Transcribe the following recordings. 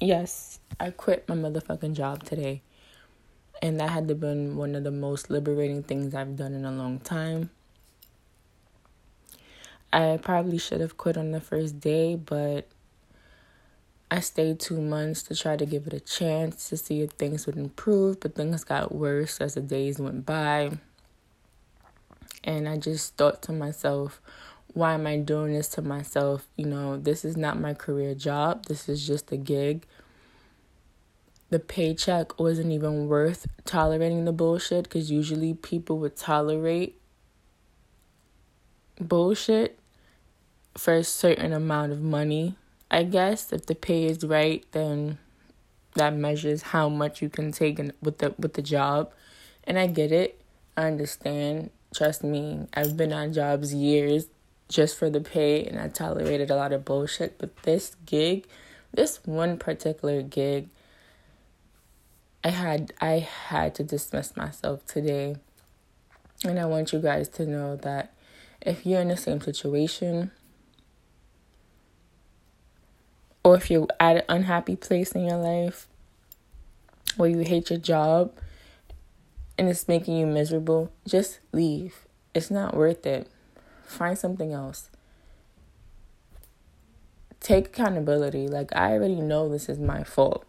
yes, I quit my motherfucking job today. And that had to been one of the most liberating things I've done in a long time. I probably should have quit on the first day, but I stayed two months to try to give it a chance to see if things would improve, but things got worse as the days went by. And I just thought to myself, why am I doing this to myself? You know, this is not my career job, this is just a gig. The paycheck wasn't even worth tolerating the bullshit because usually people would tolerate bullshit for a certain amount of money. I guess if the pay is right, then that measures how much you can take in, with the with the job. And I get it. I understand. Trust me, I've been on jobs years just for the pay and I tolerated a lot of bullshit, but this gig, this one particular gig, I had I had to dismiss myself today. And I want you guys to know that if you're in the same situation, or if you're at an unhappy place in your life where you hate your job and it's making you miserable, just leave. It's not worth it. Find something else. Take accountability. Like, I already know this is my fault.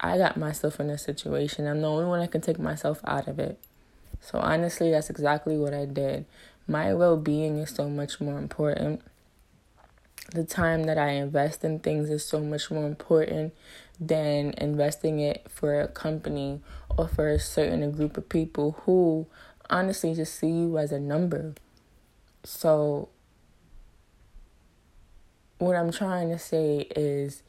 I got myself in a situation. I'm the only one that can take myself out of it. So, honestly, that's exactly what I did. My well being is so much more important the time that I invest in things is so much more important than investing it for a company or for a certain group of people who honestly just see you as a number. So, what I'm trying to say is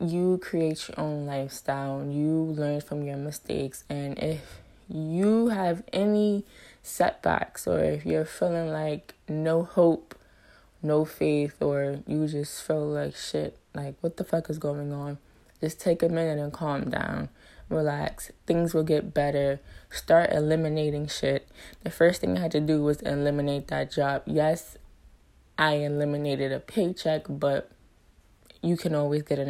you create your own lifestyle, you learn from your mistakes, and if you have any setbacks or if you're feeling like no hope no faith or you just feel like shit, like what the fuck is going on? Just take a minute and calm down. Relax. Things will get better. Start eliminating shit. The first thing I had to do was eliminate that job. Yes, I eliminated a paycheck, but you can always get another